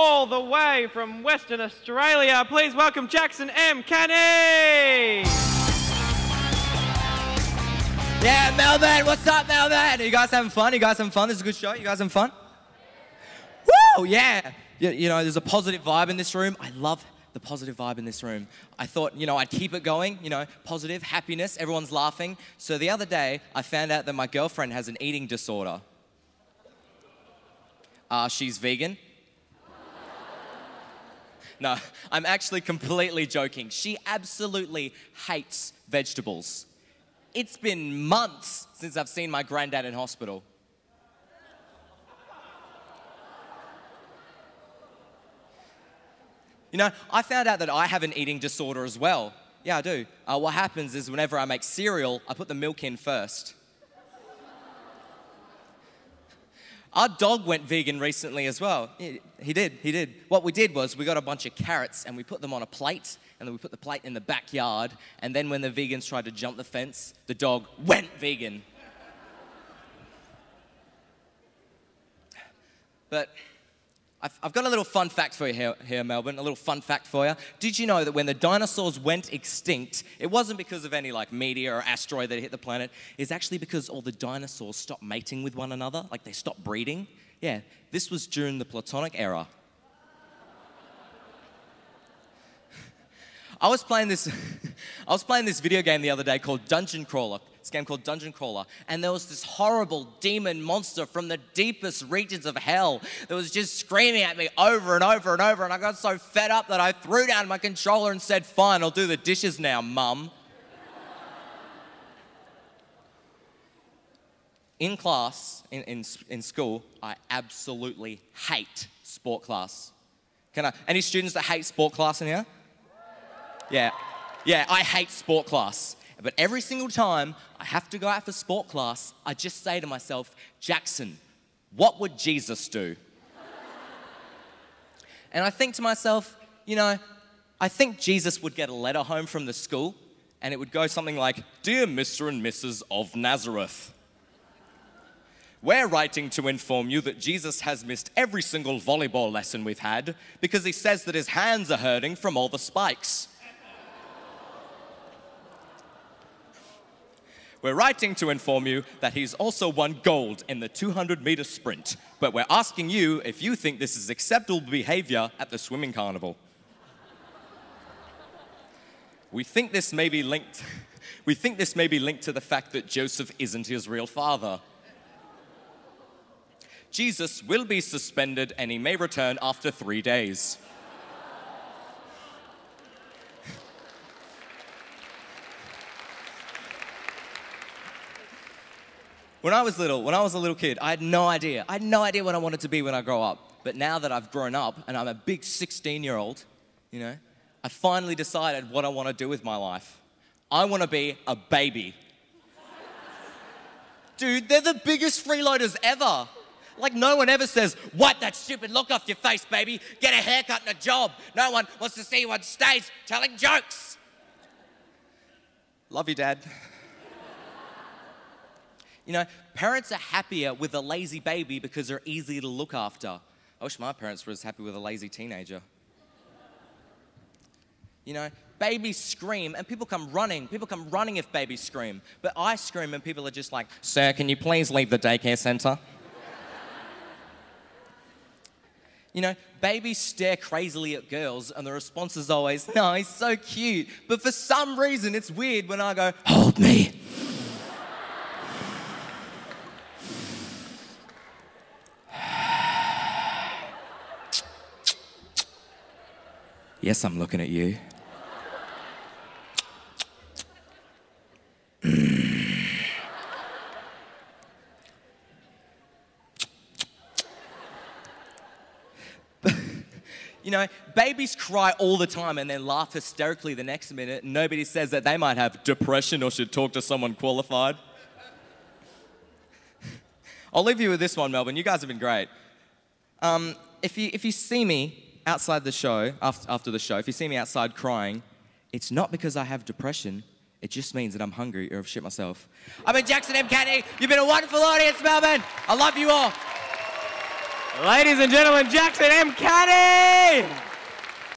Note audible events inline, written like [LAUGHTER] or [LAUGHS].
all the way from Western Australia. Please welcome Jackson M. Canny. Yeah, Melbourne, what's up, Melbourne? You guys having fun? You guys having fun? This is a good show. You guys having fun? Woo! Yeah. You, you know, there's a positive vibe in this room. I love the positive vibe in this room. I thought, you know, I'd keep it going, you know, positive, happiness, everyone's laughing. So the other day, I found out that my girlfriend has an eating disorder. Uh, she's vegan. No, I'm actually completely joking. She absolutely hates vegetables. It's been months since I've seen my granddad in hospital. You know, I found out that I have an eating disorder as well. Yeah, I do. Uh, what happens is whenever I make cereal, I put the milk in first. Our dog went vegan recently as well. He, did, he did. What we did was we got a bunch of carrots and we put them on a plate, and then we put the plate in the backyard, and then when the vegans tried to jump the fence, the dog went vegan. But I've, I've got a little fun fact for you here, here, Melbourne. A little fun fact for you. Did you know that when the dinosaurs went extinct, it wasn't because of any like meteor or asteroid that hit the planet. It's actually because all the dinosaurs stopped mating with one another, like they stopped breeding. Yeah, this was during the Platonic era. [LAUGHS] I was playing this, [LAUGHS] I was playing this video game the other day called Dungeon Crawler. This game called Dungeon Crawler, and there was this horrible demon monster from the deepest regions of hell that was just screaming at me over and over and over. And I got so fed up that I threw down my controller and said, "Fine, I'll do the dishes now, Mum." in class, in, in, in school, I absolutely hate sport class. Can I? Any students that hate sport class in here? Yeah. Yeah, I hate sport class. But every single time I have to go out for sport class, I just say to myself, Jackson, what would Jesus do? and I think to myself, you know, I think Jesus would get a letter home from the school and it would go something like Dear Mr. and Mrs. of Nazareth, we're writing to inform you that Jesus has missed every single volleyball lesson we've had because he says that his hands are hurting from all the spikes. We're writing to inform you that he's also won gold in the 200 meter sprint, but we're asking you if you think this is acceptable behavior at the swimming carnival. We think this may be linked [LAUGHS] we think this may be linked to the fact that Joseph isn't his real father. Jesus will be suspended and he may return after 3 days. When I was little, when I was a little kid, I had no idea. I had no idea what I wanted to be when I grow up. But now that I've grown up and I'm a big 16 year old, you know, I finally decided what I want to do with my life. I want to be a baby. Dude, they're the biggest freeloaders ever. Like, no one ever says, Wipe that stupid look off your face, baby. Get a haircut and a job. No one wants to see you on stage telling jokes. Love you, Dad. You know, parents are happier with a lazy baby because they're easy to look after. I wish my parents were as happy with a lazy teenager. You know, babies scream and people come running. People come running if babies scream. But I scream and people are just like, Sir, can you please leave the daycare center? [LAUGHS] You know, babies stare crazily at girls, and the response is always, No, he's so cute. But for some reason, it's weird when I go, Hold me. Yes, I'm looking at you. you know, babies cry all the time and then laugh hysterically the next minute. Nobody says that they might have depression or should talk to someone qualified. I'll leave you with this one, Melbourne. You guys have been great. Um, if, you, if you see me outside the show, after, the show, if you see me outside crying, it's not because I have depression. It just means that I'm hungry or I've shit myself. I've been Jackson M. Canny. You've been a wonderful audience, Melbourne. I love you all. Ladies and gentlemen, Jackson M. Hey!